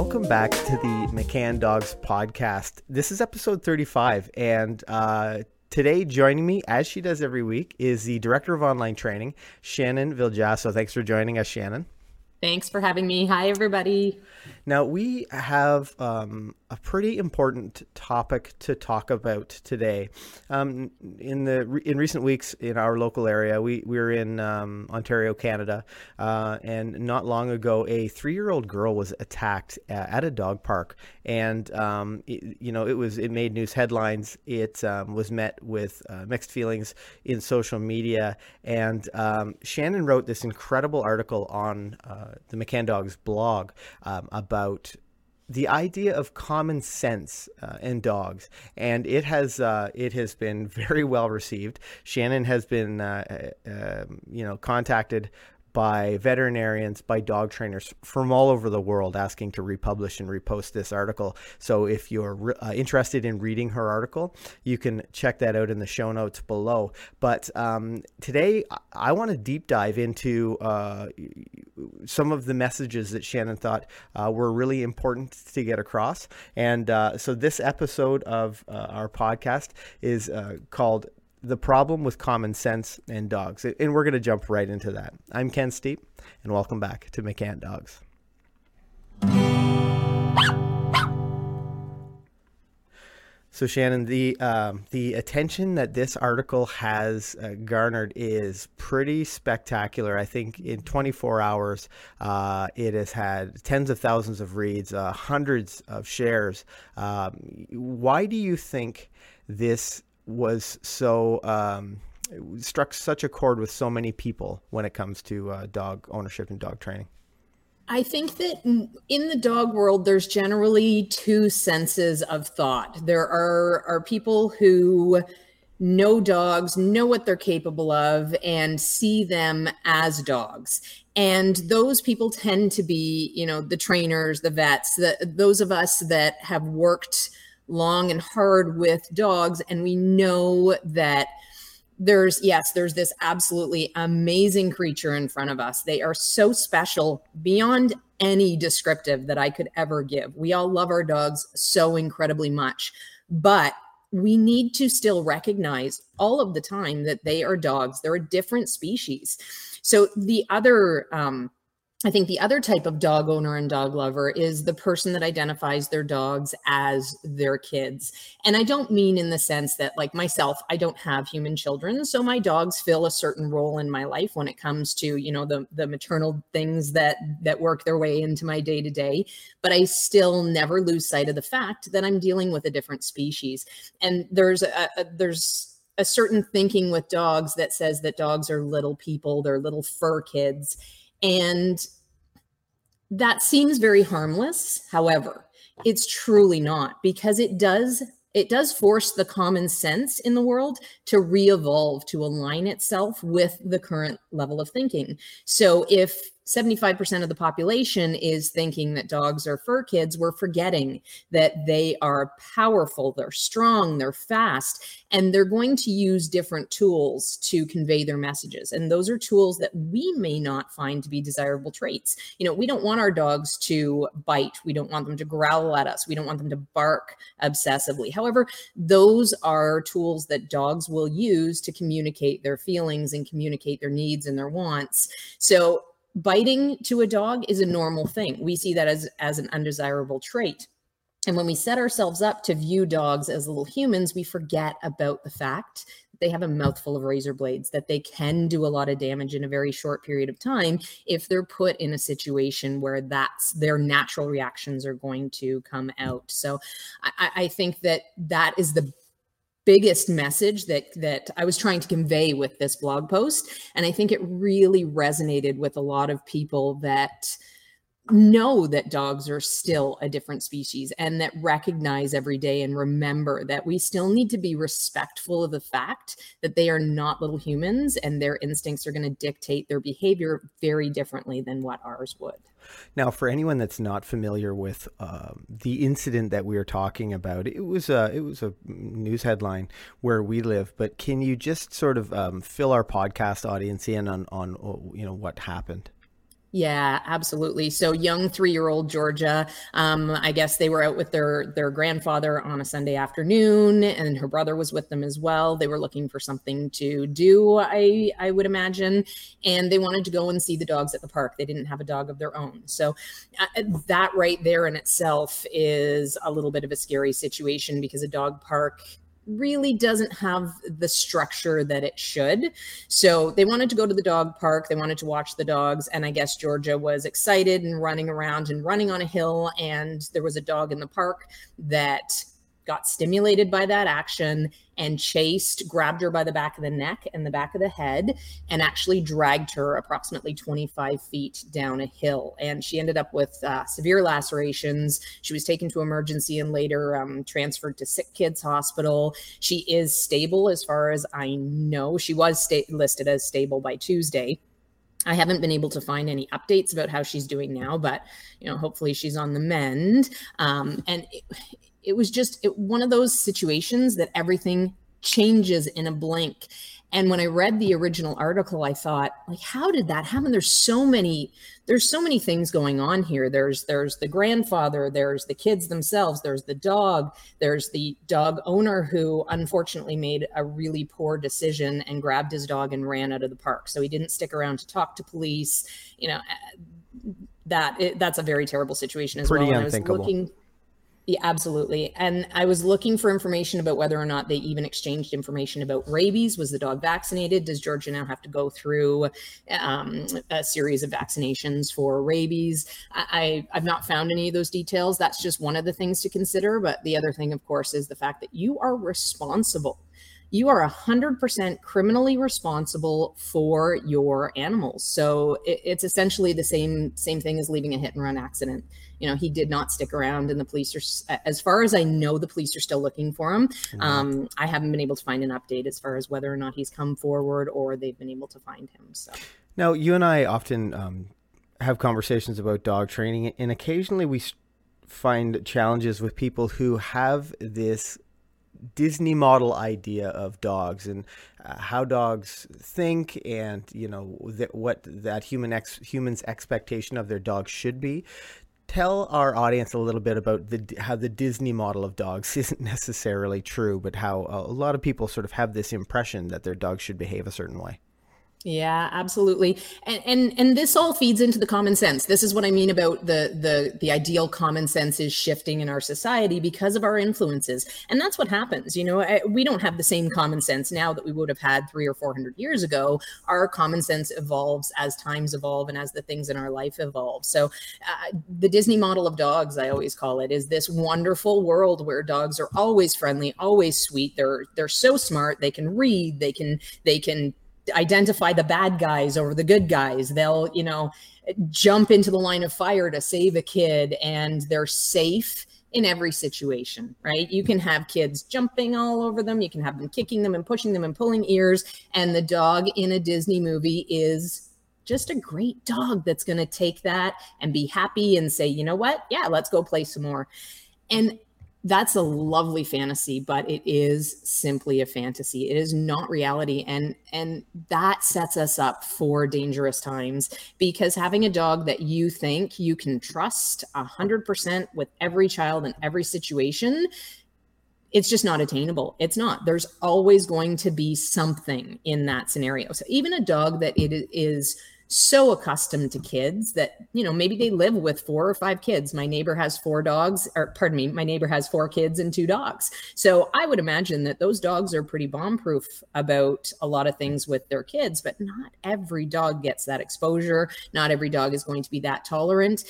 welcome back to the McCann Dogs podcast. This is episode 35, and uh, today joining me, as she does every week, is the director of online training, Shannon Viljasso. Thanks for joining us, Shannon. Thanks for having me. Hi, everybody. Now, we have um, a pretty important topic to talk about today. Um, in the in recent weeks in our local area, we, we were in um, Ontario, Canada, uh, and not long ago, a three year old girl was attacked at a dog park, and um, it, you know it was it made news headlines. It um, was met with uh, mixed feelings in social media, and um, Shannon wrote this incredible article on uh, the McCann Dogs blog about the idea of common sense uh, in dogs, and it has uh, it has been very well received. Shannon has been uh, uh um, you know contacted by veterinarians, by dog trainers from all over the world asking to republish and repost this article. So if you're uh, interested in reading her article, you can check that out in the show notes below. But um, today, I want to deep dive into uh, some of the messages that Shannon thought uh, were really important to get across. And uh, so this episode of uh, our podcast is uh, called the problem with common sense and dogs. And we're going to jump right into that. I'm Ken Steepe, and welcome back to McCann Dogs. So Shannon, the um, the attention that this article has uh, garnered is pretty spectacular. I think in 24 hours, uh, it has had tens of thousands of reads, uh, hundreds of shares. Um, why do you think this was so um, struck such a chord with so many people when it comes to uh, dog ownership and dog training? I think that in the dog world, there's generally two senses of thought. There are are people who know dogs, know what they're capable of, and see them as dogs. And those people tend to be, you know, the trainers, the vets, the, those of us that have worked long and hard with dogs and we know that there's yes there's this absolutely amazing creature in front of us. They are so special beyond any descriptive that i could ever give. We all love our dogs so incredibly much but we need to still recognize all of the time that they are dogs. They're a different species. So the other um, I think the other type of dog owner and dog lover is the person that identifies their dogs as their kids. And I don't mean in the sense that, like myself, I don't have human children. So my dogs fill a certain role in my life when it comes to, you know, the, the maternal things that that work their way into my day to day. But I still never lose sight of the fact that I'm dealing with a different species. And there's a, a there's a certain thinking with dogs that says that dogs are little people, they're little fur kids and that seems very harmless. However, it's truly not because it does it does force the common sense in the world to re-evolve to align itself with the current level of thinking. So if 75% of the population is thinking that dogs are fur kids, we're forgetting that they are powerful, they're strong, they're fast, and they're going to use different tools to convey their messages. And those are tools that we may not find to be desirable traits. You know, we don't want our dogs to bite, we don't want them to growl at us, we don't want them to bark obsessively. However, those are tools that dogs will use to communicate their feelings and communicate their needs and their wants. So biting to a dog is a normal thing. We see that as, as an undesirable trait. And when we set ourselves up to view dogs as little humans, we forget about the fact that they have a mouthful of razor blades, that they can do a lot of damage in a very short period of time if they're put in a situation where that's their natural reactions are going to come out. So I, I think that that is the biggest message that that I was trying to convey with this blog post. And I think it really resonated with a lot of people that know that dogs are still a different species and that recognize every day and remember that we still need to be respectful of the fact that they are not little humans and their instincts are going to dictate their behavior very differently than what ours would. Now, for anyone that's not familiar with uh, the incident that we are talking about, it was a it was a news headline where we live. But can you just sort of um, fill our podcast audience in on on you know what happened? Yeah, absolutely. So young three-year-old Georgia, um, I guess they were out with their their grandfather on a Sunday afternoon, and her brother was with them as well. They were looking for something to do, I I would imagine, and they wanted to go and see the dogs at the park. They didn't have a dog of their own, so uh, that right there in itself is a little bit of a scary situation because a dog park really doesn't have the structure that it should. So they wanted to go to the dog park, they wanted to watch the dogs, and I guess Georgia was excited and running around and running on a hill. And there was a dog in the park that got stimulated by that action and chased, grabbed her by the back of the neck and the back of the head, and actually dragged her approximately 25 feet down a hill. And she ended up with uh, severe lacerations. She was taken to emergency and later um, transferred to Sick Kids Hospital. She is stable as far as I know. She was sta- listed as stable by Tuesday. I haven't been able to find any updates about how she's doing now, but you know, hopefully she's on the mend. Um, and it was just it, one of those situations that everything changes in a blink. And when I read the original article, I thought, like, how did that happen? There's so many, there's so many things going on here. There's there's the grandfather, there's the kids themselves, there's the dog, there's the dog owner who unfortunately made a really poor decision and grabbed his dog and ran out of the park. So he didn't stick around to talk to police. You know, eh, that it, that's a very terrible situation as Pretty well. Unthinkable. I was looking yeah, absolutely. And I was looking for information about whether or not they even exchanged information about rabies. Was the dog vaccinated? Does Georgia now have to go through um, a series of vaccinations for rabies? I, I've not found any of those details. That's just one of the things to consider. But the other thing, of course, is the fact that you are responsible you are 100% criminally responsible for your animals so it, it's essentially the same same thing as leaving a hit and run accident you know he did not stick around and the police are as far as i know the police are still looking for him. Mm-hmm. um, i haven't been able to find an update as far as whether or not he's come forward or they've been able to find him so. Now you and i often um, have conversations about dog training and occasionally we find challenges with people who have this Disney model idea of dogs and uh, how dogs think and you know th- what that human ex- humans expectation of their dog should be tell our audience a little bit about the how the Disney model of dogs isn't necessarily true but how a lot of people sort of have this impression that their dogs should behave a certain way yeah, absolutely. And, and and this all feeds into the common sense. This is what I mean about the the the ideal common sense is shifting in our society because of our influences. And that's what happens. You know, I, we don't have the same common sense now that we would have had 3 or 400 years ago. Our common sense evolves as times evolve and as the things in our life evolve. So, uh, the Disney model of dogs, I always call it, is this wonderful world where dogs are always friendly, always sweet. They're they're so smart, they can read, they can they can identify the bad guys over the good guys. They'll, you know, jump into the line of fire to save a kid and they're safe in every situation, right? You can have kids jumping all over them, you can have them kicking them and pushing them and pulling ears, and the dog in a Disney movie is just a great dog that's going to take that and be happy and say, "You know what? Yeah, let's go play some more." And that's a lovely fantasy but it is simply a fantasy. It is not reality and and that sets us up for dangerous times because having a dog that you think you can trust 100% with every child in every situation it's just not attainable. It's not. There's always going to be something in that scenario. So even a dog that it is so accustomed to kids that you know maybe they live with four or five kids. My neighbor has four dogs or pardon me my neighbor has four kids and two dogs. So i would imagine that those dogs are pretty bomb proof about a lot of things with their kids but not every dog gets that exposure. Not every dog is going to be that tolerant.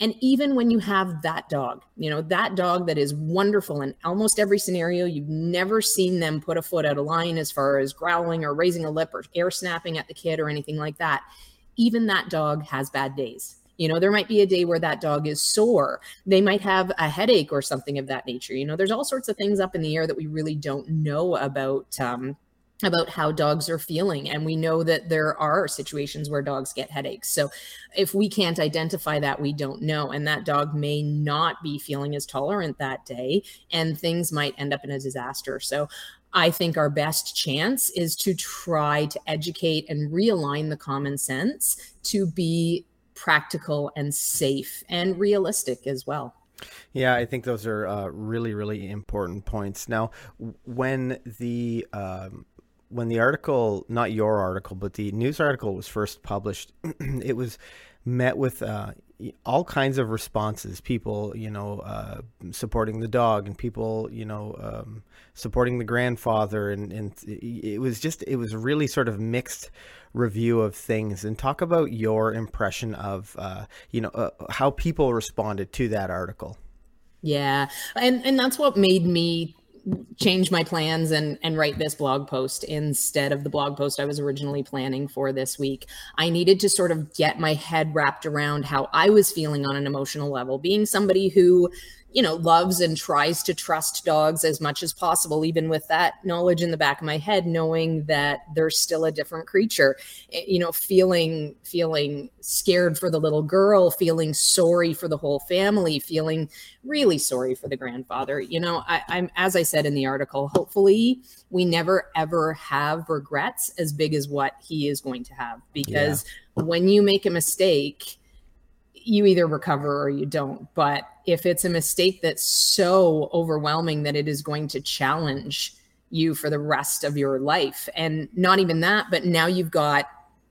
And even when you have that dog, you know, that dog that is wonderful in almost every scenario, you've never seen them put a foot out of line as far as growling or raising a lip or air snapping at the kid or anything like that even that dog has bad days. You know, there might be a day where that dog is sore. They might have a headache or something of that nature. You know, there's all sorts of things up in the air that we really don't know about um, about how dogs are feeling and we know that there are situations where dogs get headaches so if we can't identify that we don't know and that dog may not be feeling as tolerant that day and things might end up in a disaster so I think our best chance is to try to educate and realign the common sense to be practical and safe and realistic as well. Yeah, I think those are uh, really, really important points. Now, when the um, when the article, not your article, but the news article was first published, it was met with uh, all kinds of responses. People, you know, uh, supporting the dog, and people, you know, um, supporting the grandfather, and and it was just it was really sort of mixed review of things. And talk about your impression of, uh, you know, uh, how people responded to that article. Yeah, and and that's what made me change my plans and and write this blog post instead of the blog post I was originally planning for this week. I needed to sort of get my head wrapped around how I was feeling on an emotional level, being somebody who you know, loves and tries to trust dogs as much as possible, even with that knowledge in the back of my head, knowing that they're still a different creature. Eh, you know, feeling feeling scared for the little girl, feeling sorry for the whole family, feeling really sorry for the grandfather. You know, I, I'm as I said in the article, hopefully we never ever have regrets as big as what he is going to have because yeah. when you make a mistake you either recover or you don't. But if it's a mistake that's so overwhelming that it is going to challenge you for the rest of your life, and not even that, but now you've got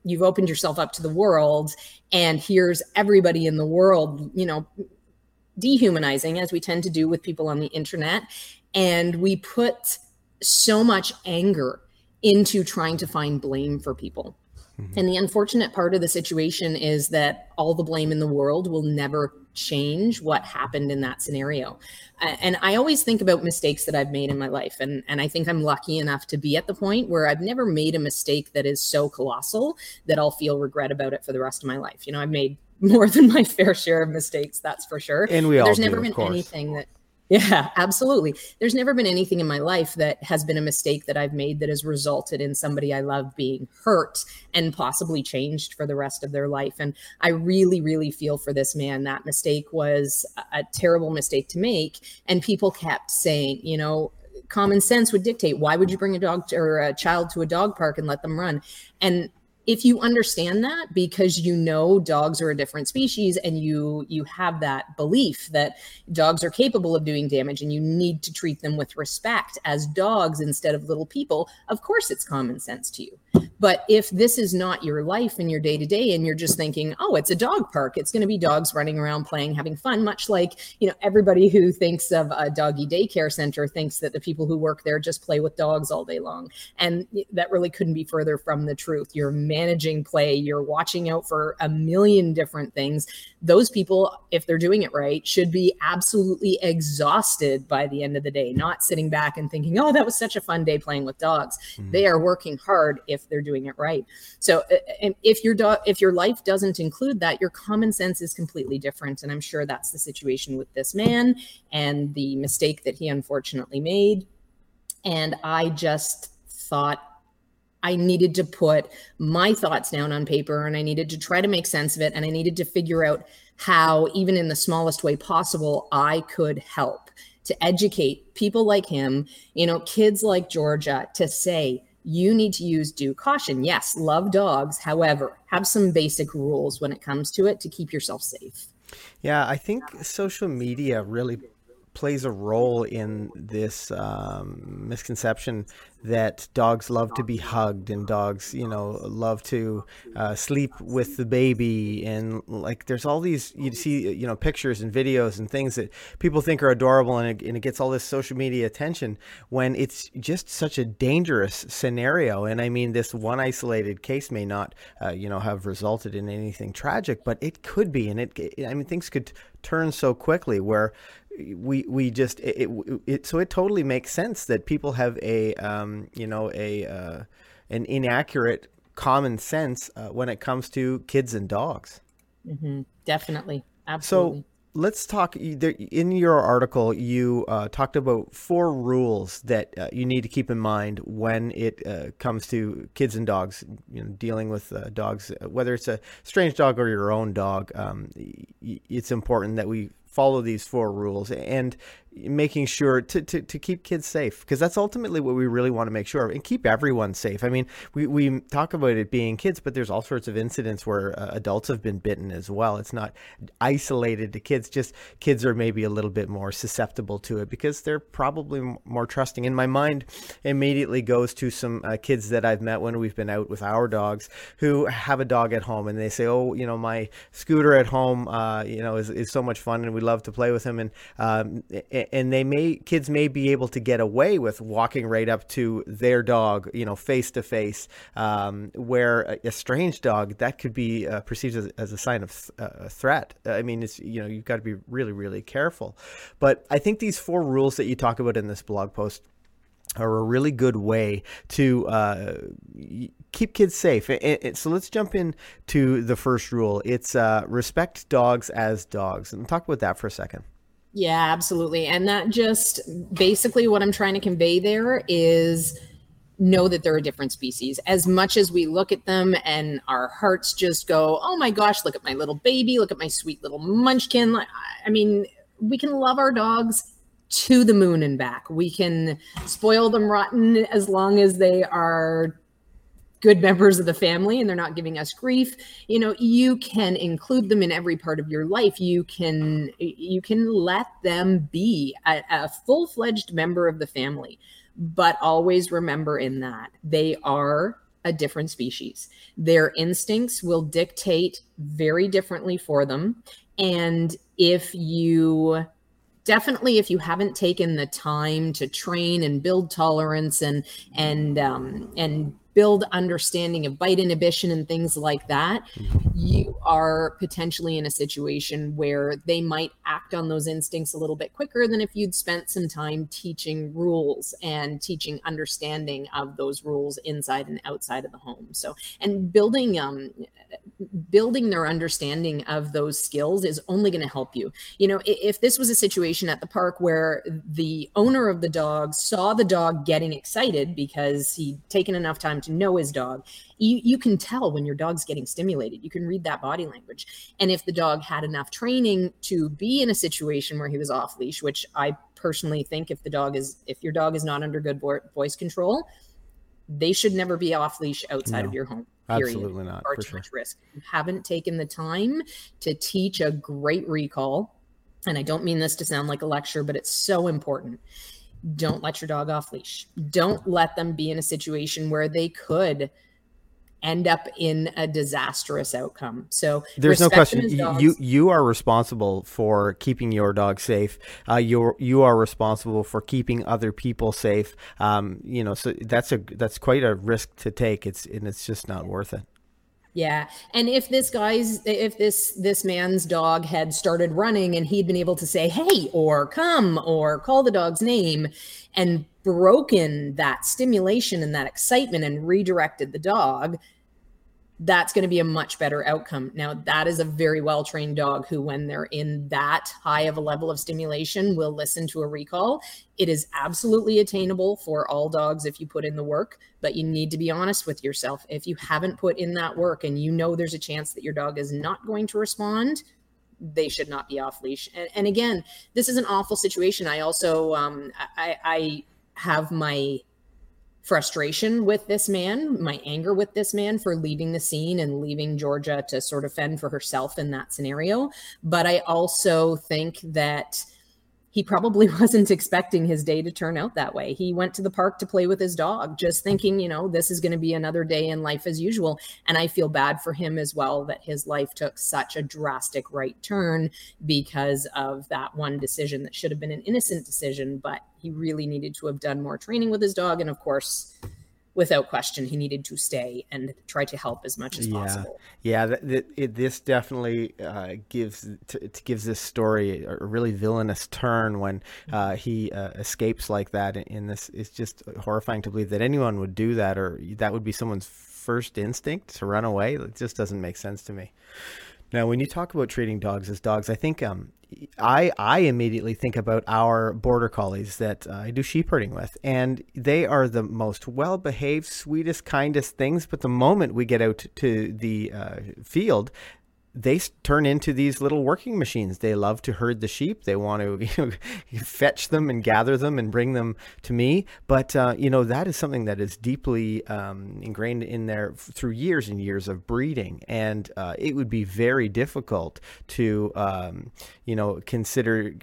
you've opened yourself up to the world and here's everybody in the world you know dehumanizing as we tend to do with people on the internet and we put so much anger into trying to find blame for people Mm-hmm. And the unfortunate part of the situation is that all the blame in the world will never change what happened in that scenario. And I always think about mistakes that I've made in my life. And, and I think I'm lucky enough to be at the point where I've never made a mistake that is so colossal that I'll feel regret about it for the rest of my life. You know, I've made more than my fair share of mistakes, that's for sure. And we all There's do, never been anything that yeah, absolutely. There's never been anything in my life that has been a mistake that I've made that has resulted in somebody I love being hurt and possibly changed for the rest of their life. And I really, really feel for this man. That mistake was a terrible mistake to make. And people kept saying, you know, common sense would dictate why would you bring a dog to, or a child to a dog park and let them run? And if you understand that because you know dogs are a different species and you you have that belief that dogs are capable of doing damage and you need to treat them with respect as dogs instead of little people of course it's common sense to you but if this is not your life and your day to day, and you're just thinking, oh, it's a dog park, it's going to be dogs running around playing, having fun, much like, you know, everybody who thinks of a doggy daycare center thinks that the people who work there just play with dogs all day long. And that really couldn't be further from the truth. You're managing play, you're watching out for a million different things. Those people, if they're doing it right, should be absolutely exhausted by the end of the day, not sitting back and thinking, oh, that was such a fun day playing with dogs. Mm-hmm. They are working hard if they're doing it right. So, uh, and if your do- if your life doesn't include that, your common sense is completely different. And I'm sure that's the situation with this man and the mistake that he unfortunately made. And I just thought I needed to put my thoughts down on paper and I needed to try to make sense of it. And I needed to figure out how, even in the smallest way possible, I could help to educate people like him, you know, kids like Georgia to say, you need to use due caution. Yes, love dogs. However, have some basic rules when it comes to it to keep yourself safe. Yeah, I think social media really plays a role in this um, misconception that dogs love to be hugged and dogs, you know, love to uh, sleep with the baby. And like, there's all these, you see, you know, pictures and videos and things that people think are adorable and it, and it gets all this social media attention when it's just such a dangerous scenario. And I mean, this one isolated case may not, uh, you know, have resulted in anything tragic, but it could be. And it, I mean, things could turn so quickly where we we just it, it, it, so it totally makes sense that people have a um, you know a uh, an inaccurate common sense uh, when it comes to kids and dogs. Mm-hmm. Definitely, absolutely. So let's talk. In your article, you uh, talked about four rules that uh, you need to keep in mind when it uh, comes to kids and dogs. You know, dealing with uh, dogs, whether it's a strange dog or your own dog. Um, it's important that we follow these four rules and making sure to, to, to keep kids safe because that's ultimately what we really want to make sure of and keep everyone safe. I mean, we, we talk about it being kids, but there's all sorts of incidents where uh, adults have been bitten as well. It's not isolated to kids, just kids are maybe a little bit more susceptible to it because they're probably more trusting. In my mind, immediately goes to some uh, kids that I've met when we've been out with our dogs who have a dog at home and they say, oh, you know, my scooter at home, uh, you know, is, is so much fun and we love to play with him. And, um, and they may kids may be able to get away with walking right up to their dog, you know, face to face, where a, a, strange dog that could be uh, perceived as, as, a sign of th- uh, threat. I mean, it's you know you've got to be really really careful. But I think these four rules that you talk about in this blog post are a really good way to uh, keep kids safe. so let's jump in to the first rule. It's uh, respect dogs as dogs, and talk about that for a second. Yeah, absolutely. And that just basically what I'm trying to convey there is know that they're a different species. As much as we look at them and our hearts just go, oh my gosh, look at my little baby, look at my sweet little munchkin. I mean, we can love our dogs to the moon and back. We can spoil them rotten as long as they are good members of the family and they're not giving us grief. You know you can include them in every part of your life. You can you can let them be a, a full-fledged member of the family but always remember in that they are a different species. Their instincts will dictate very differently for them. And if you definitely if you haven't taken the time to train and build tolerance and and um, and build understanding of bite inhibition and things like that, mm-hmm. you are potentially in a situation where they might act on those instincts a little bit quicker than if you'd spent some time teaching rules and teaching understanding of those rules inside and outside of the home. So, and building um, building their understanding of those skills is only going to help you. You know, if this was a situation at the park where the owner of the dog saw the dog getting excited because he'd taken enough time to know his dog. You, you can tell when your dog's getting stimulated. You can read that body language. And if the dog had enough training to be in a situation where he was off leash, which I personally think if the dog is, if your dog is not under good voice control, they should never be off leash outside no, of your home. Period. Absolutely not. Far too sure. much risk. You haven't taken the time to teach a great recall. And I don't mean this to sound like a lecture, but it's so important don't let your dog off leash. Don't let them be in a situation where they could end up in a disastrous outcome. So there's no question you you are responsible for keeping your dog safe. Uh, you you are responsible for keeping other people safe. Um, you know, so that's a that's quite a risk to take. It's and it's just not worth it. Yeah. And if this guy's if this this man's dog had started running and he'd been able to say hey or come or call the dog's name and broken that stimulation and that excitement and redirected the dog, that's going to be a much better outcome. Now, that is a very well trained dog who, when they're in that high of a level of stimulation, will listen to a recall. It is absolutely attainable for all dogs if you put in the work, but you need to be honest with yourself. If you haven't put in that work and you know there's a chance that your dog is not going to respond, they should not be off leash. And, and again, this is an awful situation. I also, um, I, I have my frustration with this man, my anger with this man for leaving the scene and leaving Georgia to sort of fend for herself in that scenario. But I also think that he probably wasn't expecting his day to turn out that way. He went to the park to play with his dog, just thinking, you know, this is going to be another day in life as usual. And I feel bad for him as well that his life took such a drastic right turn because of that one decision that should have been an innocent decision, but he really needed to have done more training with his dog. And of course, without question, he needed to stay and try to help as much as yeah. possible. Yeah, that, that, it, this definitely uh, gives t- gives this story a really villainous turn when uh, he uh, escapes like that. In this, it's just horrifying to believe that anyone would do that, or that would be someone's first instinct to run away. It just doesn't make sense to me. Now, when you talk about treating dogs as dogs, I think um, I I immediately think about our border collies that uh, I do sheep herding with, and they are the most well behaved, sweetest, kindest things. But the moment we get out to the uh, field, they turn into these little working machines. They love to herd the sheep. They want to you know, fetch them and gather them and bring them to me. But uh, you know that is something that is deeply um, ingrained in there through years and years of breeding, and uh, it would be very difficult to um, you know consider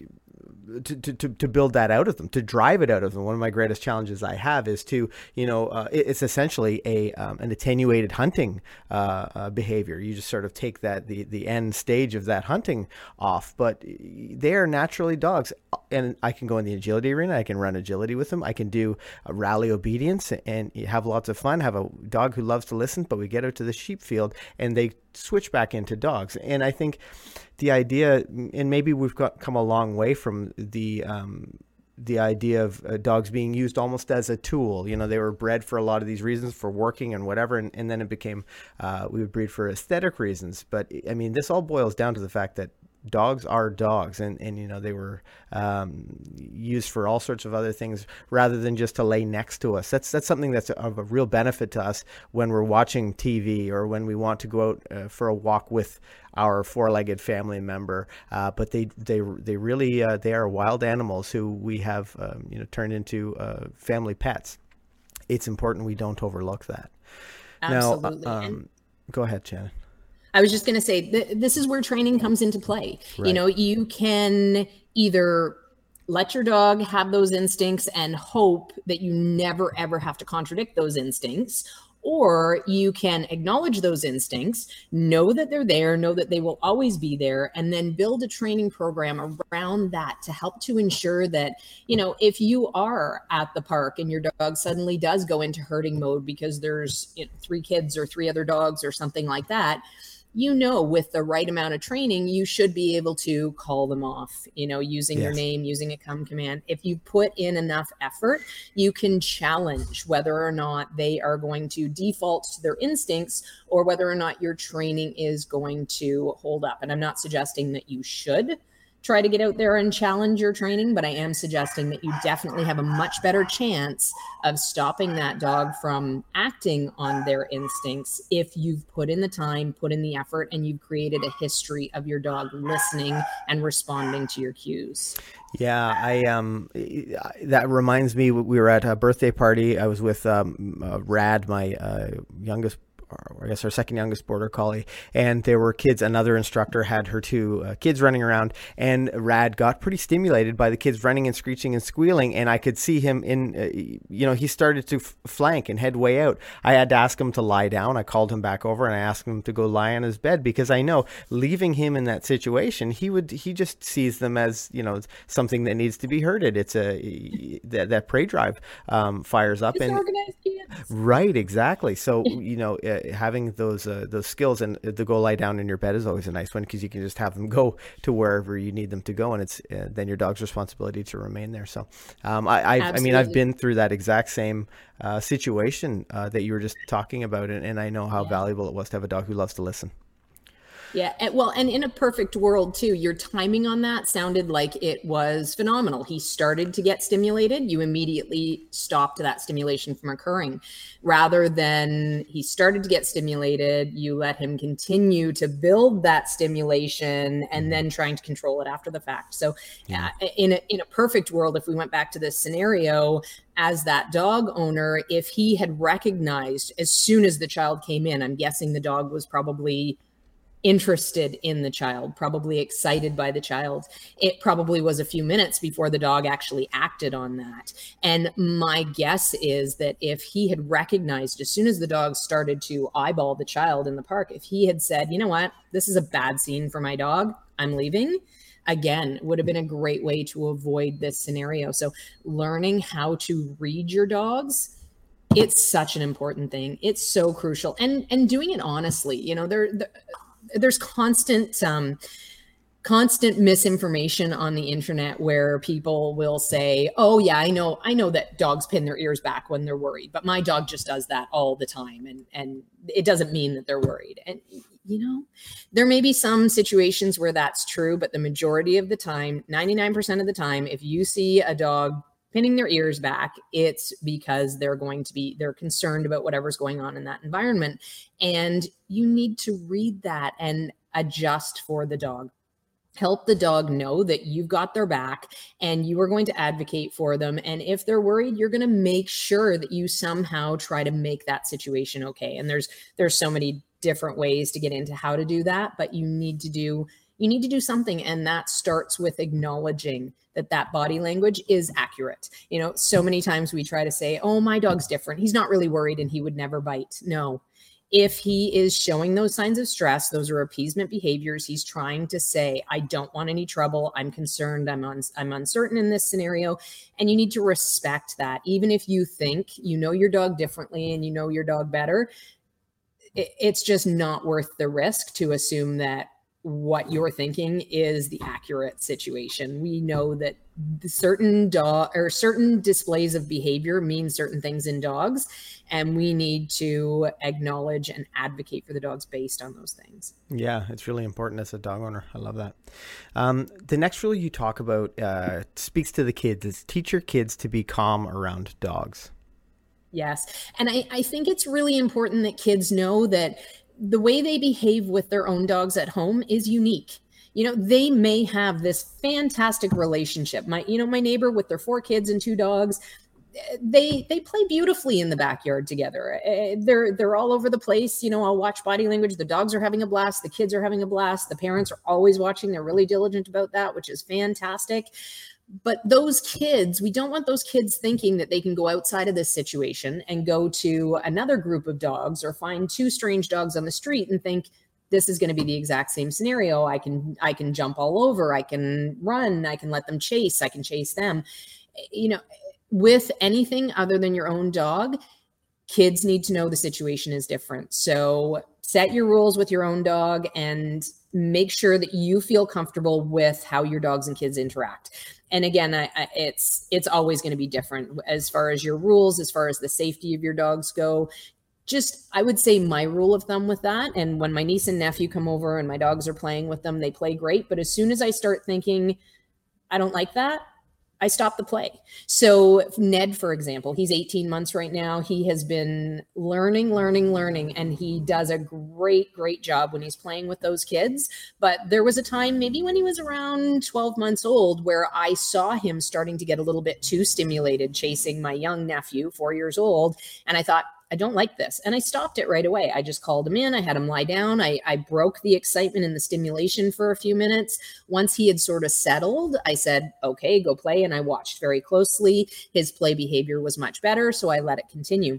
to, to, to build that out of them, to drive it out of them. One of my greatest challenges I have is to, you know, uh, it's essentially a um, an attenuated hunting uh, uh, behavior. You just sort of take that the the end stage of that hunting off, but they are naturally dogs, and I can go in the agility arena. I can run agility with them. I can do rally obedience and have lots of fun. Have a dog who loves to listen, but we get out to the sheep field and they switch back into dogs. And I think the idea, and maybe we've got come a long way from the um, the idea of uh, dogs being used almost as a tool. You know, they were bred for a lot of these reasons, for working and whatever, and, and then it became uh, we would breed for aesthetic reasons. But I mean, this all boils down to the fact that dogs are dogs and, and you know they were um, used for all sorts of other things rather than just to lay next to us. That's that's something that's of a real benefit to us when we're watching TV or when we want to go out uh, for a walk with our four-legged family member. Uh, but they they they really uh, they are wild animals who we have um, you know turned into uh, family pets. It's important we don't overlook that. Absolutely. now um, go ahead Shannon I was just going to say th- this is where training comes into play. Right. You know, you can either let your dog have those instincts and hope that you never ever have to contradict those instincts or you can acknowledge those instincts, know that they're there, know that they will always be there, and then build a training program around that to help to ensure that, you know, if you are at the park and your dog suddenly does go into herding mode because there's you know, three kids or three other dogs or something like that, you know with the right amount of training you should be able to call them off you know using yes. your name using a come command if you put in enough effort you can challenge whether or not they are going to default to their instincts or whether or not your training is going to hold up and i'm not suggesting that you should try to get out there and challenge your training, but I am suggesting that you definitely have a much better chance of stopping that dog from acting on their instincts if you've put in the time, put in the effort, and you've created a history of your dog listening and responding to your cues. Yeah, I um, that reminds me. We were at a birthday party. I was with um, uh, Rad, my uh, youngest I guess our second youngest border collie, and there were kids. Another instructor had her two uh, kids running around, and Rad got pretty stimulated by the kids running and screeching and squealing, and I could see him in, uh, you know, he started to f- flank and head way out. I had to ask him to lie down. I called him back over and I asked him to go lie on his bed because I know leaving him in that situation, he would he just sees them as you know something that needs to be herded. It's a that, that prey drive um, fires up and right exactly. So you know. Uh, having those uh, those skills and the go lie down in your bed is always a nice one because you can just have them go to wherever you need them to go, and it's uh, then your dog's responsibility to remain there. So, um, I I, I, mean I've been through that exact same uh, situation uh, that you were just talking about, and, and I know how yeah. valuable it was to have a dog who loves to listen. Yeah, and, well, and in a perfect world too, your timing on that sounded like it was phenomenal. He started to get stimulated, you immediately stopped that stimulation from occurring. Rather than he started to get stimulated, you let him continue to build that stimulation and then trying to control it after the fact. So, yeah. Uh, in a, in a perfect world, if we went back to this scenario, as that dog owner, if he had recognized as soon as the child came in, I'm guessing the dog was probably interested in the child, probably excited by the child. It probably was a few minutes before the dog actually acted on that. And my guess is that if he had recognized as soon as the dog started to eyeball the child in the park, if he had said, you know what, this is a bad scene for my dog, I'm leaving. Again, would have been a great way to avoid this scenario. So, learning how to read your dogs it's such an important thing it's so crucial and and doing it honestly you know there, there's constant um, constant misinformation on the internet where people will say oh yeah i know i know that dogs pin their ears back when they're worried but my dog just does that all the time and and it doesn't mean that they're worried. And you know there may be some situations where that's true but the majority of the time 99% of the time if you see a dog pinning their ears back it's because they're going to be they're concerned about whatever's going on in that environment. And you need to read that and adjust for the dog. Help the dog know that you've got their back and you are going to advocate for them. And if they're worried you're going to make sure that you somehow try to make that situation okay. And there's there's so many different ways to get into how to do that but you need to do you need to do something and that starts with acknowledging that that body language is accurate you know so many times we try to say oh my dog's different he's not really worried and he would never bite no if he is showing those signs of stress, those are appeasement behaviors. He's trying to say, I don't want any trouble. I'm concerned. I'm un- I'm uncertain in this scenario. And you need to respect that. Even if you think you know your dog differently and you know your dog better, it, it's just not worth the risk to assume that what you're thinking is the accurate situation. We know that certain dog or certain displays of behavior mean certain things in dogs, and we need to acknowledge and advocate for the dogs based on those things. Yeah, it's really important as a dog owner. I love that. Um, the next rule you talk about uh, speaks to the kids is teach your kids to be calm around dogs. Yes. And I, I think it's really important that kids know that the way they behave with their own dogs at home is unique. You know they may have this fantastic relationship. My you know my neighbor with their four kids and two dogs they they play beautifully in the backyard together. Eh, they're they're all over the place. You know i'll watch body language. The dogs are having a blast. The kids are having a blast. The parents are always watching. They're really diligent about that which is fantastic but those kids, we don't want those kids thinking that they can go outside of this situation and go to another group of dogs or find two strange dogs on the street and think this is going to be the exact same scenario. I can I can jump all over, I can run, I can let them chase, I can chase them. You know, with anything other than your own dog, kids need to know the situation is different. So set your rules with your own dog and make sure that you feel comfortable with how your dogs and kids interact. And again I, I, it's it's always going to be different as far as your rules as far as the safety of your dogs go. Just i would say my rule of thumb with that and when my niece and nephew come over and my dogs are playing with them they play great. But as soon as i start thinking i don't like that I stopped the play. So Ned, for example, he's 18 months right now. He has been learning, learning, learning, and he does a great, great job when he's playing with those kids. But there was a time, maybe when he was around 12 months old, where I saw him starting to get a little bit too stimulated, chasing my young nephew, four years old. And I thought, I don't like this. And I stopped it right away. I just called him in. I had him lie down. I, I broke the excitement and the stimulation for a few minutes. Once he had sort of settled, I said, okay, go play. And I watched very closely. His play behavior was much better. So I let it continue.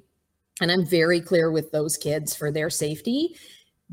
And I'm very clear with those kids for their safety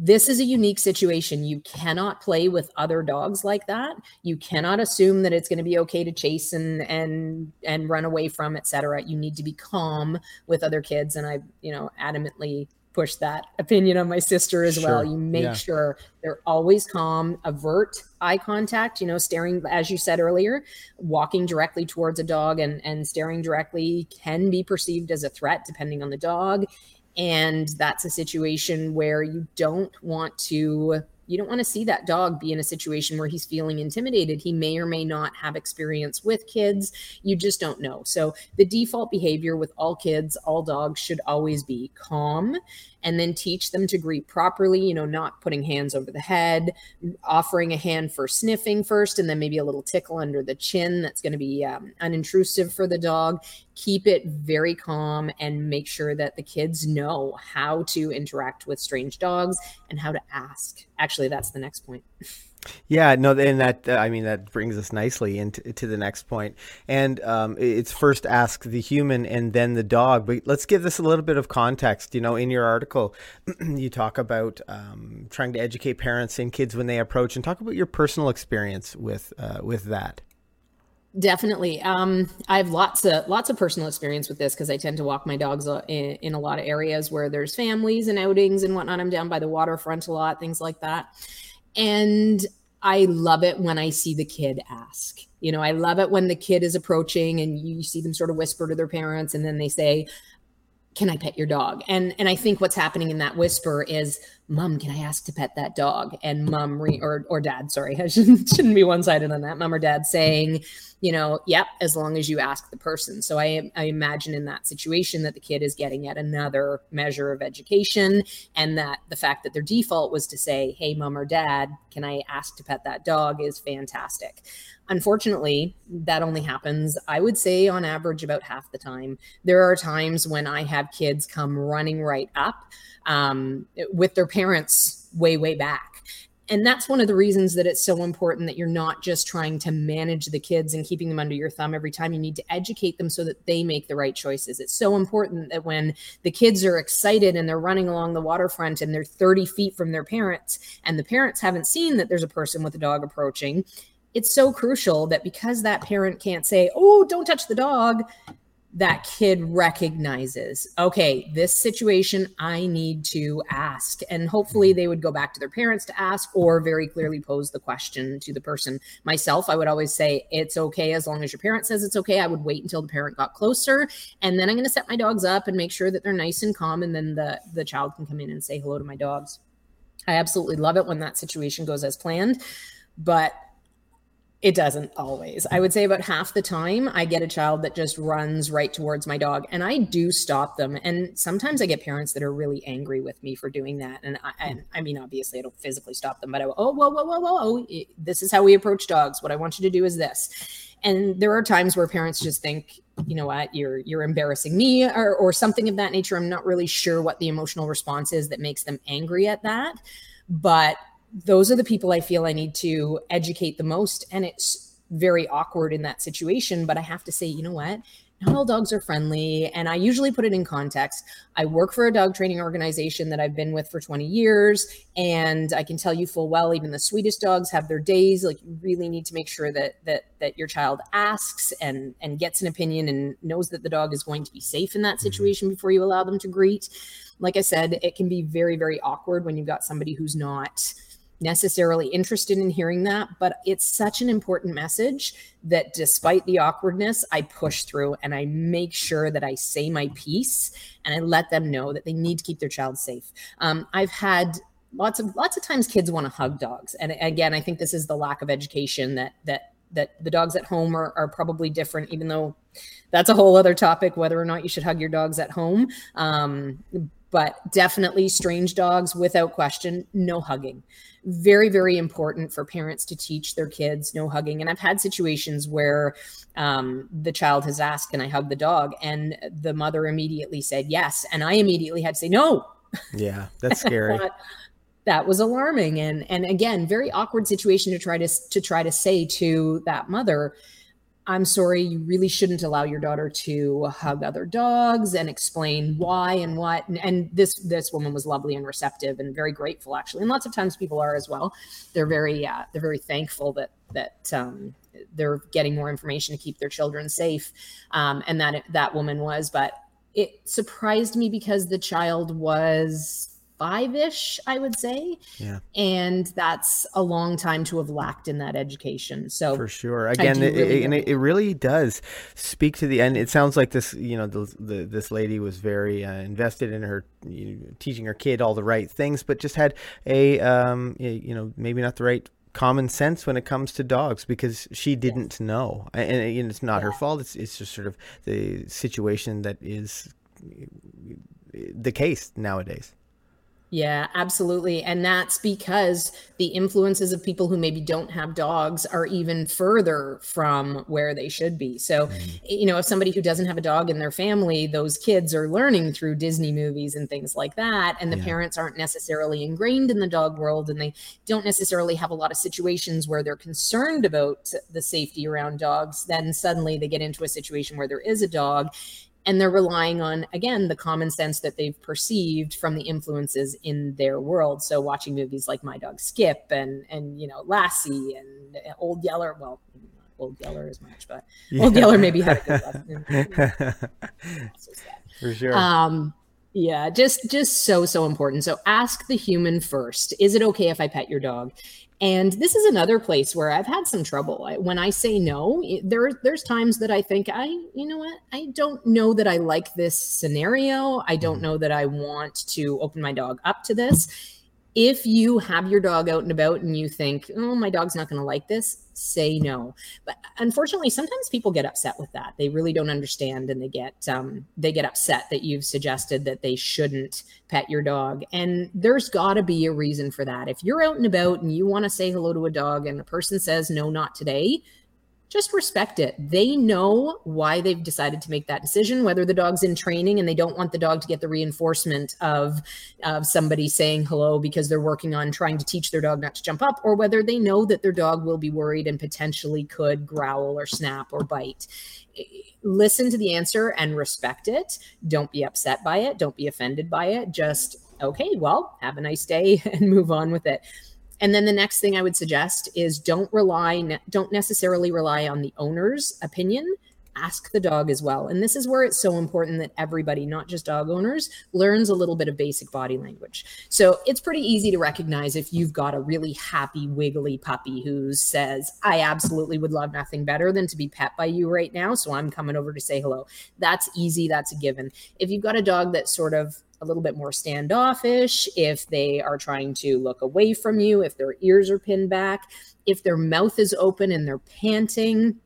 this is a unique situation. You cannot play with other dogs like that. You cannot assume that it's going to be okay to chase and and and run away from, etc. You need to be calm with other kids, and I, you know, adamantly push that opinion on my sister as sure. well. You make yeah. sure they're always calm, avert eye contact, you know, staring, as you said earlier, walking directly towards a dog and, and staring directly can be perceived as a threat depending on the dog and that's a situation where you don't want to you don't want to see that dog be in a situation where he's feeling intimidated. He may or may not have experience with kids. You just don't know. So, the default behavior with all kids, all dogs should always be calm and then teach them to greet properly, you know, not putting hands over the head, offering a hand for sniffing first, and then maybe a little tickle under the chin that's going to be um, unintrusive for the dog. Keep it very calm and make sure that the kids know how to interact with strange dogs and how to ask. Actually, that's the next point. Yeah, no, and that uh, I mean that brings us nicely into to the next point. And um, it's first ask the human and then the dog. But let's give this a little bit of context. You know, in your article, you talk about um, trying to educate parents and kids when they approach, and talk about your personal experience with uh, with that. Definitely. Um, I have lots of lots of personal experience with this because I tend to walk my dogs uh, in, in a lot of areas where there's families and outings and whatnot. I'm down by the waterfront a lot, things like that. And I love it when I see the kid ask. You know, I love it when the kid is approaching and you see them sort of whisper to their parents and then they say, "Can I pet your dog?" And and I think what's happening in that whisper is mom can i ask to pet that dog? And mom re- or or dad sorry i shouldn't, shouldn't be one-sided on that. Mom or dad saying you know yep as long as you ask the person. So i i imagine in that situation that the kid is getting yet another measure of education and that the fact that their default was to say hey mom or dad can i ask to pet that dog? is fantastic. Unfortunately, that only happens, I would say, on average, about half the time. There are times when I have kids come running right up um, with their parents way, way back. And that's one of the reasons that it's so important that you're not just trying to manage the kids and keeping them under your thumb every time. You need to educate them so that they make the right choices. It's so important that when the kids are excited and they're running along the waterfront and they're 30 feet from their parents, and the parents haven't seen that there's a person with a dog approaching, it's so crucial that because that parent can't say, oh, don't touch the dog, that kid recognizes, okay, this situation I need to ask. And hopefully mm-hmm. they would go back to their parents to ask or very clearly pose the question to the person. Myself, I would always say, it's okay as long as your parent says it's okay. I would wait until the parent got closer. And then I'm going to set my dogs up and make sure that they're nice and calm. And then the, the child can come in and say hello to my dogs. I absolutely love it when that situation goes as planned. But it doesn't always. I would say about half the time I get a child that just runs right towards my dog and I do stop them. And sometimes I get parents that are really angry with me for doing that. And I, and I mean, obviously I don't physically stop them, but I, oh, whoa, whoa, whoa, whoa, whoa. This is how we approach dogs. What I want you to do is this. And there are times where parents just think, you know what, you're, you're embarrassing me or, or something of that nature. I'm not really sure what the emotional response is that makes them angry at that. But those are the people I feel I need to educate the most. And it's very awkward in that situation. But I have to say, you know what? Not all dogs are friendly. And I usually put it in context. I work for a dog training organization that I've been with for 20 years. And I can tell you full well, even the sweetest dogs have their days. Like you really need to make sure that that that your child asks and and gets an opinion and knows that the dog is going to be safe in that mm-hmm. situation before you allow them to greet. Like I said, it can be very, very awkward when you've got somebody who's not necessarily interested in hearing that, but it's such an important message that despite the awkwardness, I push through and I make sure that I say my piece and I let them know that they need to keep their child safe. Um, I've had lots of lots of times kids want to hug dogs, and again, I think this is the lack of education that that that the dogs at home are, are probably different, even though that's a whole other topic whether or not you should hug your dogs at home. Um, but definitely strange dogs without question, no hugging. Very very important for parents to teach their kids no hugging. And i've had situations where um, the child has asked can i hug the dog? And the mother immediately said yes. And i immediately had to say no. Yeah that's scary. That was alarming. And and again very awkward situation to try to to try to say to that mother I'm sorry, you really shouldn't allow your daughter to hug other dogs and explain why and what. And, and, this this woman was lovely and receptive and very grateful, actually. And lots of times people are as well. They're very uh, they're very thankful that that um, they're getting more information to keep their children safe, um, and that that woman was. But it surprised me because the child was five ish, I would say. Yeah. And that's a long time to have lacked in that education. So for sure, again, it, really it, and it, really does speak to the end. It sounds like this, you know, the, the this lady was very uh, invested in her you know, teaching her kid all the right things, but just had a, um, you know, maybe not the right common sense when it comes to dogs because she didn't yes. know and, and, it's not yeah. her fault it's, it's just sort of the situation that is the case nowadays yeah, absolutely. And that's because the influences of people who maybe don't have dogs are even further from where they should be. So, mm-hmm. you know, if somebody who doesn't have a dog in their family, those kids are learning through Disney movies and things like that. And the yeah. parents aren't necessarily ingrained in the dog world and they don't necessarily have a lot of situations where they're concerned about the safety around dogs. Then suddenly they get into a situation where there is a dog and they're relying on again the common sense that they've perceived from the influences in their world. So watching movies like my dog skip and and you know lassie and old yeller well old yeller as much but yeah. old yeller maybe had a good lesson for sure. Um yeah just just so so important. So ask the human first. Is it okay if i pet your dog and this is another place where I've had some trouble. I, when I say no, there there's times that I think I, you know what, I don't know that I like this scenario. I don't mm-hmm. know that I want to open my dog up to this. If you have your dog out and about and you think, oh, my dog's not going to like this, say no. But unfortunately, sometimes people get upset with that. They really don't understand, and they get um, they get upset that you've suggested that they shouldn't pet your dog. And there's got to be a reason for that. If you're out and about and you want to say hello to a dog, and the person says no, not today, just respect it. They know why they've decided to make that decision, whether the dog's in training and they don't want the dog to get the reinforcement of, of somebody saying hello because they're working on trying to teach their dog not to jump up, or whether they know that their dog will be worried and potentially could growl or snap or bite. Listen to the answer and respect it. Don't be upset by it. Don't be offended by it. Just, okay, well, have a nice day and move on with it. And then the next thing I would suggest is don't rely, don't necessarily rely on the owner's opinion. Ask the dog as well. And this is where it's so important that everybody, not just dog owners, learns a little bit of basic body language. So it's pretty easy to recognize if you've got a really happy, wiggly puppy who says, I absolutely would love nothing better than to be pet by you right now. So I'm coming over to say hello. That's easy. That's a given. If you've got a dog that's sort of a little bit more standoffish, if they are trying to look away from you, if their ears are pinned back, if their mouth is open and they're panting,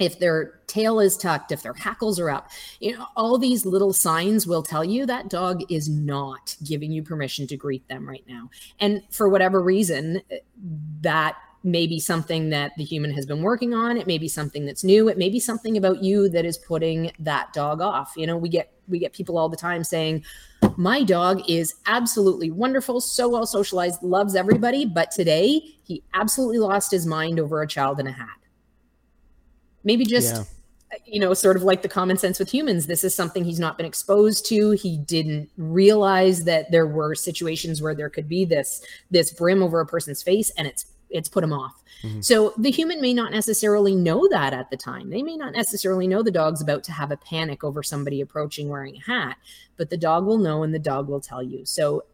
if their tail is tucked, if their hackles are up, you know, all these little signs will tell you that dog is not giving you permission to greet them right now. And for whatever reason, that may be something that the human has been working on. It may be something that's new. It may be something about you that is putting that dog off. You know, we get we get people all the time saying, "My dog is absolutely wonderful, so well socialized, loves everybody, but today he absolutely lost his mind over a child in a hat." Maybe just yeah uh, you know, sort of like the common sense with humans. This is something he's not been exposed to. He didn't realize that there were situations where there could be this this brim over a person's face, and it's it's put them off. Mm-hmm. So the human may not necessarily know that at the time. They may not necessarily know the dog's about to have a panic over somebody approaching wearing a hat, but the dog will know and the dog will tell you. So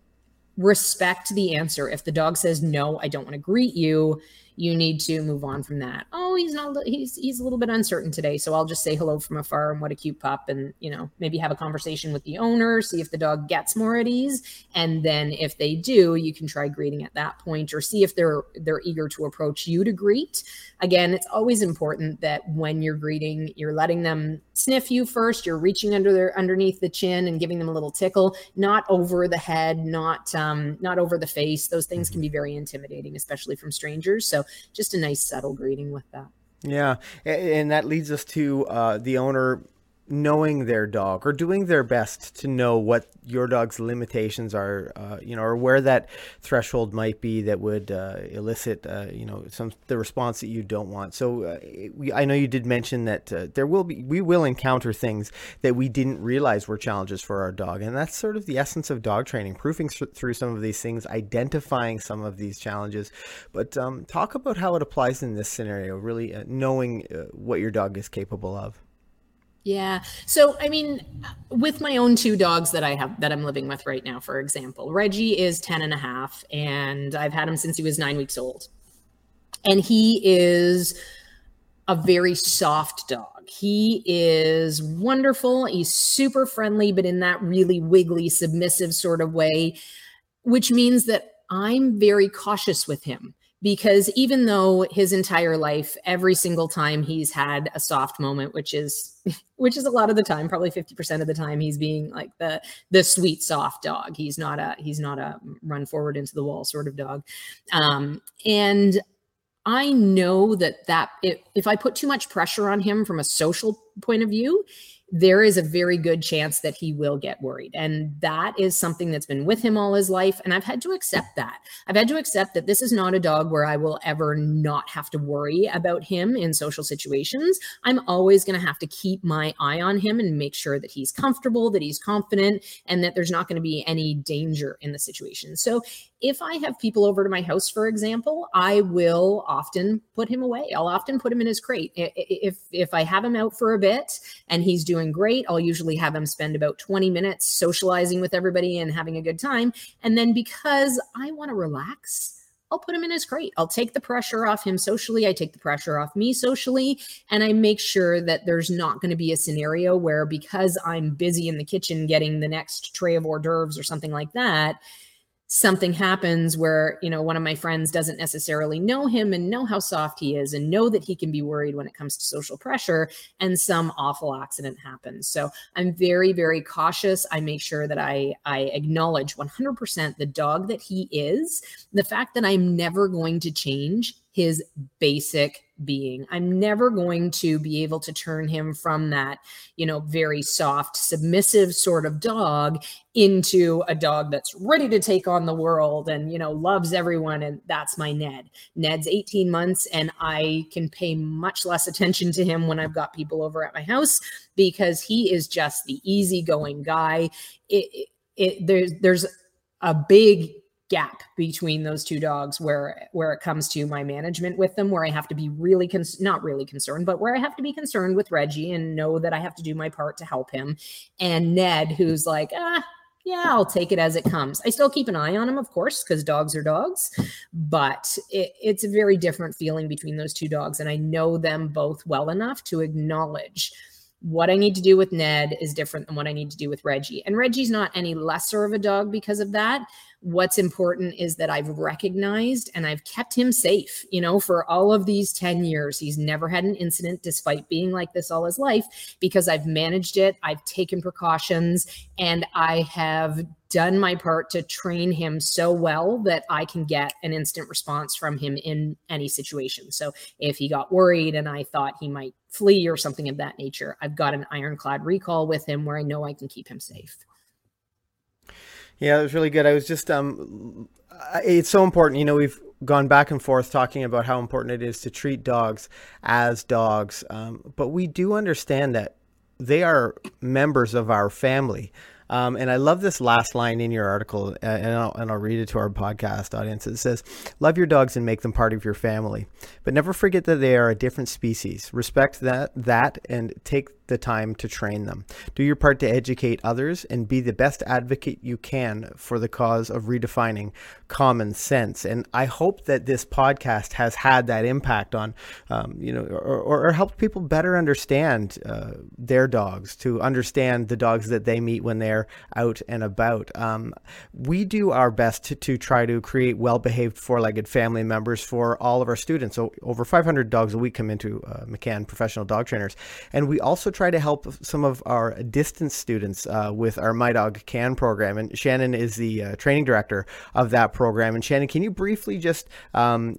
respect the answer. If the dog says no, I don't want to greet you, you need to move on from that. Oh, he's not he's he's a little bit uncertain today, so I'll just say hello from afar and what a cute pup and, you know, maybe have a conversation with the owner, see if the dog gets more at ease, and then if they do, you can try greeting at that point or see if they're they're eager to approach you to greet. Again, it's always important that when you're greeting, you're letting them sniff you first, you're reaching under their underneath the chin and giving them a little tickle, not over the head, not um not over the face. Those things can be very intimidating, especially from strangers. So just a nice subtle greeting with that. Yeah, and that leads us to uh, the owner knowing their dog or doing their best to know what your dog's limitations are, uh, you know, or where that threshold might be that would uh, elicit, uh, you know, some the response that you don't want. So uh, we, I know you did mention that uh, there will be, we will encounter things that we didn't realize were challenges for our dog, and that's sort of the essence of dog training: proofing through some of these things, identifying some of these challenges. But um, talk about how it applies in this scenario, really uh, knowing what your dog is capable of. Yeah. So, I mean, with my own two dogs that I have that I'm living with right now, for example, Reggie is 10 and a half, and I've had him since he was nine weeks old. And he is a very soft dog. He is wonderful. He's super friendly, but in that really wiggly, submissive sort of way, which means that I'm very cautious with him because even though his entire life every single time he's had a soft moment which is which is a lot of the time probably 50% of the time he's being like the the sweet soft dog. He's not a he's not a run forward into the wall sort of dog. Um and i know that that if, if i put too much pressure on him from a social point of view there is a very good chance that he will get worried. And that is something that's been with him all his life. And I've had to accept that. I've had to accept that this is not a dog where I will ever not have to worry about him in social situations. I'm always going to have to keep my eye on him and make sure that he's comfortable, that he's confident, and that there's not going to be any danger in the situation. So if I have people over to my house, for example, I will often put him away. I'll often put him in his crate. If if I have him out for a bit and he's doing great, I'll usually have him spend about 20 minutes socializing with everybody and having a good time. And then because I want to relax, I'll put him in his crate. I'll take the pressure off him socially. I take the pressure off me socially. And I make sure that there's not going to be a scenario where because I'm busy in the kitchen getting the next tray of hors d'oeuvres or something like that, something happens where you know one of my friends doesn't necessarily know him and know how soft he is and know that he can be worried when it comes to social pressure and some awful accident happens. So i'm very very cautious. I make sure that i i acknowledge 100% the dog that he is. The fact that i'm never going to change his basic being. I'm never going to be able to turn him from that, you know, very soft, submissive sort of dog into a dog that's ready to take on the world and, you know, loves everyone. And that's my Ned. Ned's 18 months, and I can pay much less attention to him when I've got people over at my house because he is just the easygoing guy. It, it, it there's there's a big gap between those two dogs where where it comes to my management with them where i have to be really cons- not really concerned but where i have to be concerned with reggie and know that i have to do my part to help him and ned who's like ah yeah i'll take it as it comes i still keep an eye on him of course because dogs are dogs but it, it's a very different feeling between those two dogs and i know them both well enough to acknowledge what I need to do with Ned is different than what I need to do with Reggie. And Reggie's not any lesser of a dog because of that. What's important is that I've recognized and I've kept him safe. You know, for all of these 10 years, he's never had an incident despite being like this all his life because I've managed it, I've taken precautions, and I have done my part to train him so well that I can get an instant response from him in any situation. So if he got worried and I thought he might flee or something of that nature, I've got an ironclad recall with him where I know I can keep him safe. Yeah, it was really good. I was just um it's so important. You know, we've gone back and forth talking about how important it is to treat dogs as dogs. Um, but we do understand that they are members of our family. Um, and I love this last line in your article, uh, and, I'll, and I'll read it to our podcast audience. It says, Love your dogs and make them part of your family, but never forget that they are a different species. Respect that, that and take the time to train them. Do your part to educate others and be the best advocate you can for the cause of redefining common sense. And I hope that this podcast has had that impact on, um, you know, or, or, helped people better understand uh, their dogs, to understand the dogs that they meet when they're out and about. Um, we do our best to, to try to create well behaved four legged family members for all of our students. So over 500 dogs a week come into uh, McCann Professional Dog Trainers. And we also try to help some of our distance students uh, with our My Dog Can program. And Shannon is the uh, training director of that program. And Shannon, can you briefly just um,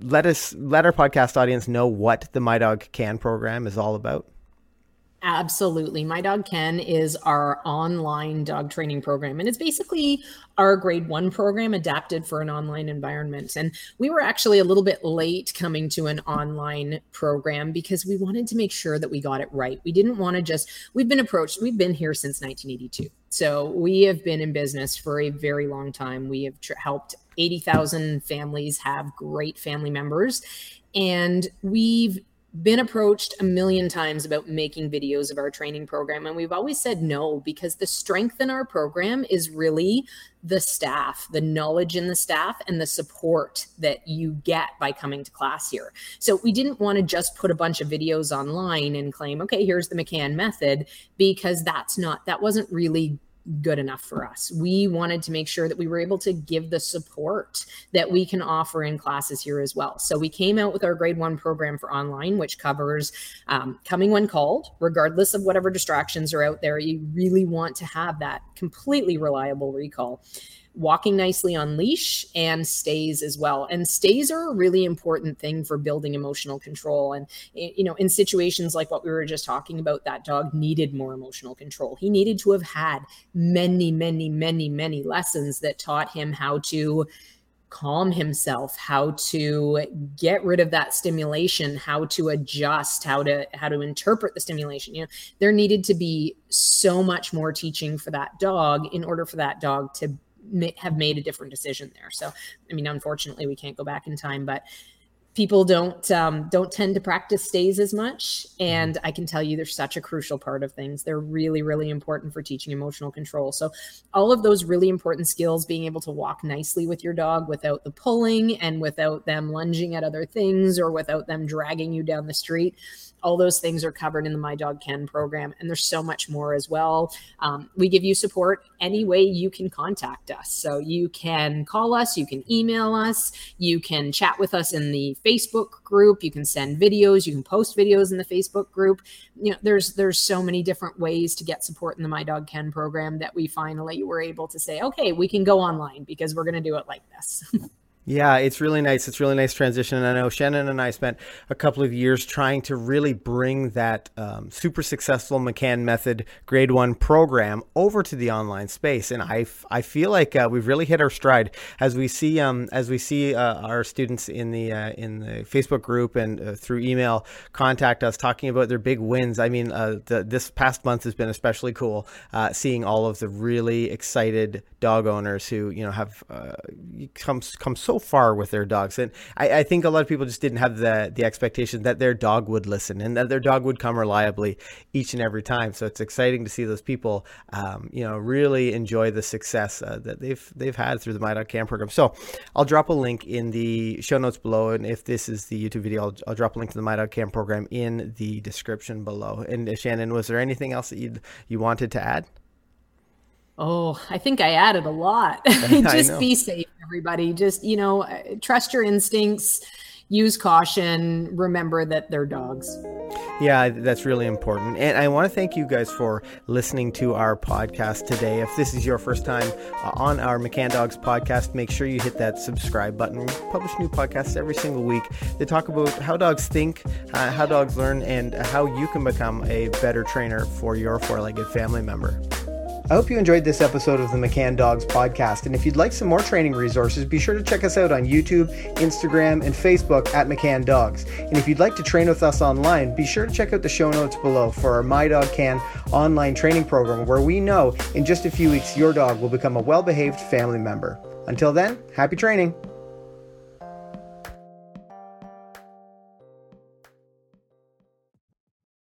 let us let our podcast audience know what the My Dog Can program is all about? Absolutely. My Dog Can is our online dog training program. And it's basically our grade one program adapted for an online environment. And we were actually a little bit late coming to an online program because we wanted to make sure that we got it right. We didn't want to just, we've been approached, we've been here since 1982. So we have been in business for a very long time. We have tr- helped 80,000 families have great family members. And we've been approached a million times about making videos of our training program and we've always said no because the strength in our program is really the staff the knowledge in the staff and the support that you get by coming to class here. So we didn't want to just put a bunch of videos online and claim okay here's the mccann method because that's not that wasn't really good enough for us. We wanted to make sure that we were able to give the support that we can offer in classes here as well. So we came out with our grade one program for online, which covers um, coming when called, regardless of whatever distractions are out there. You really want to have that completely reliable recall walking nicely on leash and stays as well. And stays are a really important thing for building emotional control. And, eh, you know, in situations like what we were just talking about, that dog needed more emotional control. He needed to have had many, many, many, many lessons that taught him how to calm himself how to get rid of that stimulation how to adjust how to how to interpret the stimulation you know there needed to be so much more teaching for that dog in order for that dog to have made a different decision there. So, I mean, unfortunately, we can't go back in time, but people don't um, don't tend to practice stays as much. And i can tell you they're such a crucial part of things. They're really really important for teaching emotional control. So all of those really important skills being able to walk nicely with your dog without the pulling and without them lunging at other things or without them dragging you down the street all those things are covered in the My Dog Can program, and there's so much more as well. Um, we give you support any way you can contact us. So you can call us, you can email us, you can chat with us in the Facebook group, you can send videos, you can post videos in the Facebook group. You know, there's there's so many different ways to get support in the My Dog Can program that we finally were able to say, okay, we can go online because we're going to do it like this. Yeah, it's really nice. It's really nice transition. And I know Shannon and I spent a couple of years trying to really bring that um, super successful McCann Method Grade One program over to the online space, and I, I feel like uh, we've really hit our stride as we see um, as we see uh, our students in the uh, in the Facebook group and uh, through email contact us talking about their big wins. I mean, uh, the, this past month has been especially cool uh, seeing all of the really excited dog owners who you know have come come so so far with their dogs. And I, I, think a lot of people just didn't have the the expectation that their dog would listen and that their dog would come reliably each and every time. So it's exciting to see those people, um, you know, really enjoy the success uh, that they've they've had through the My Dog Can program. So I'll drop a link in the show notes below, and if this is the YouTube video, I'll, I'll drop a link to the My Dog Can program in the description below. And uh, Shannon, was there anything else that you you wanted to add? Oh, I think I added a lot. Just be safe, everybody. Just, you know, trust your instincts, use caution, remember that they're dogs. Yeah, that's really important. And I want to thank you guys for listening to our podcast today. If this is your first time uh, on our McCann Dogs podcast, make sure you hit that subscribe button. We publish new podcasts every single week. They talk about how dogs think, uh, how dogs learn, and how you can become a better trainer for your four legged family member. I hope you enjoyed this episode of the McCann Dogs podcast. And if you'd like some more training resources, be sure to check us out on YouTube, Instagram, and Facebook at McCann Dogs. And if you'd like to train with us online, be sure to check out the show notes below for our My Dog Can online training program, where we know in just a few weeks your dog will become a well behaved family member. Until then, happy training.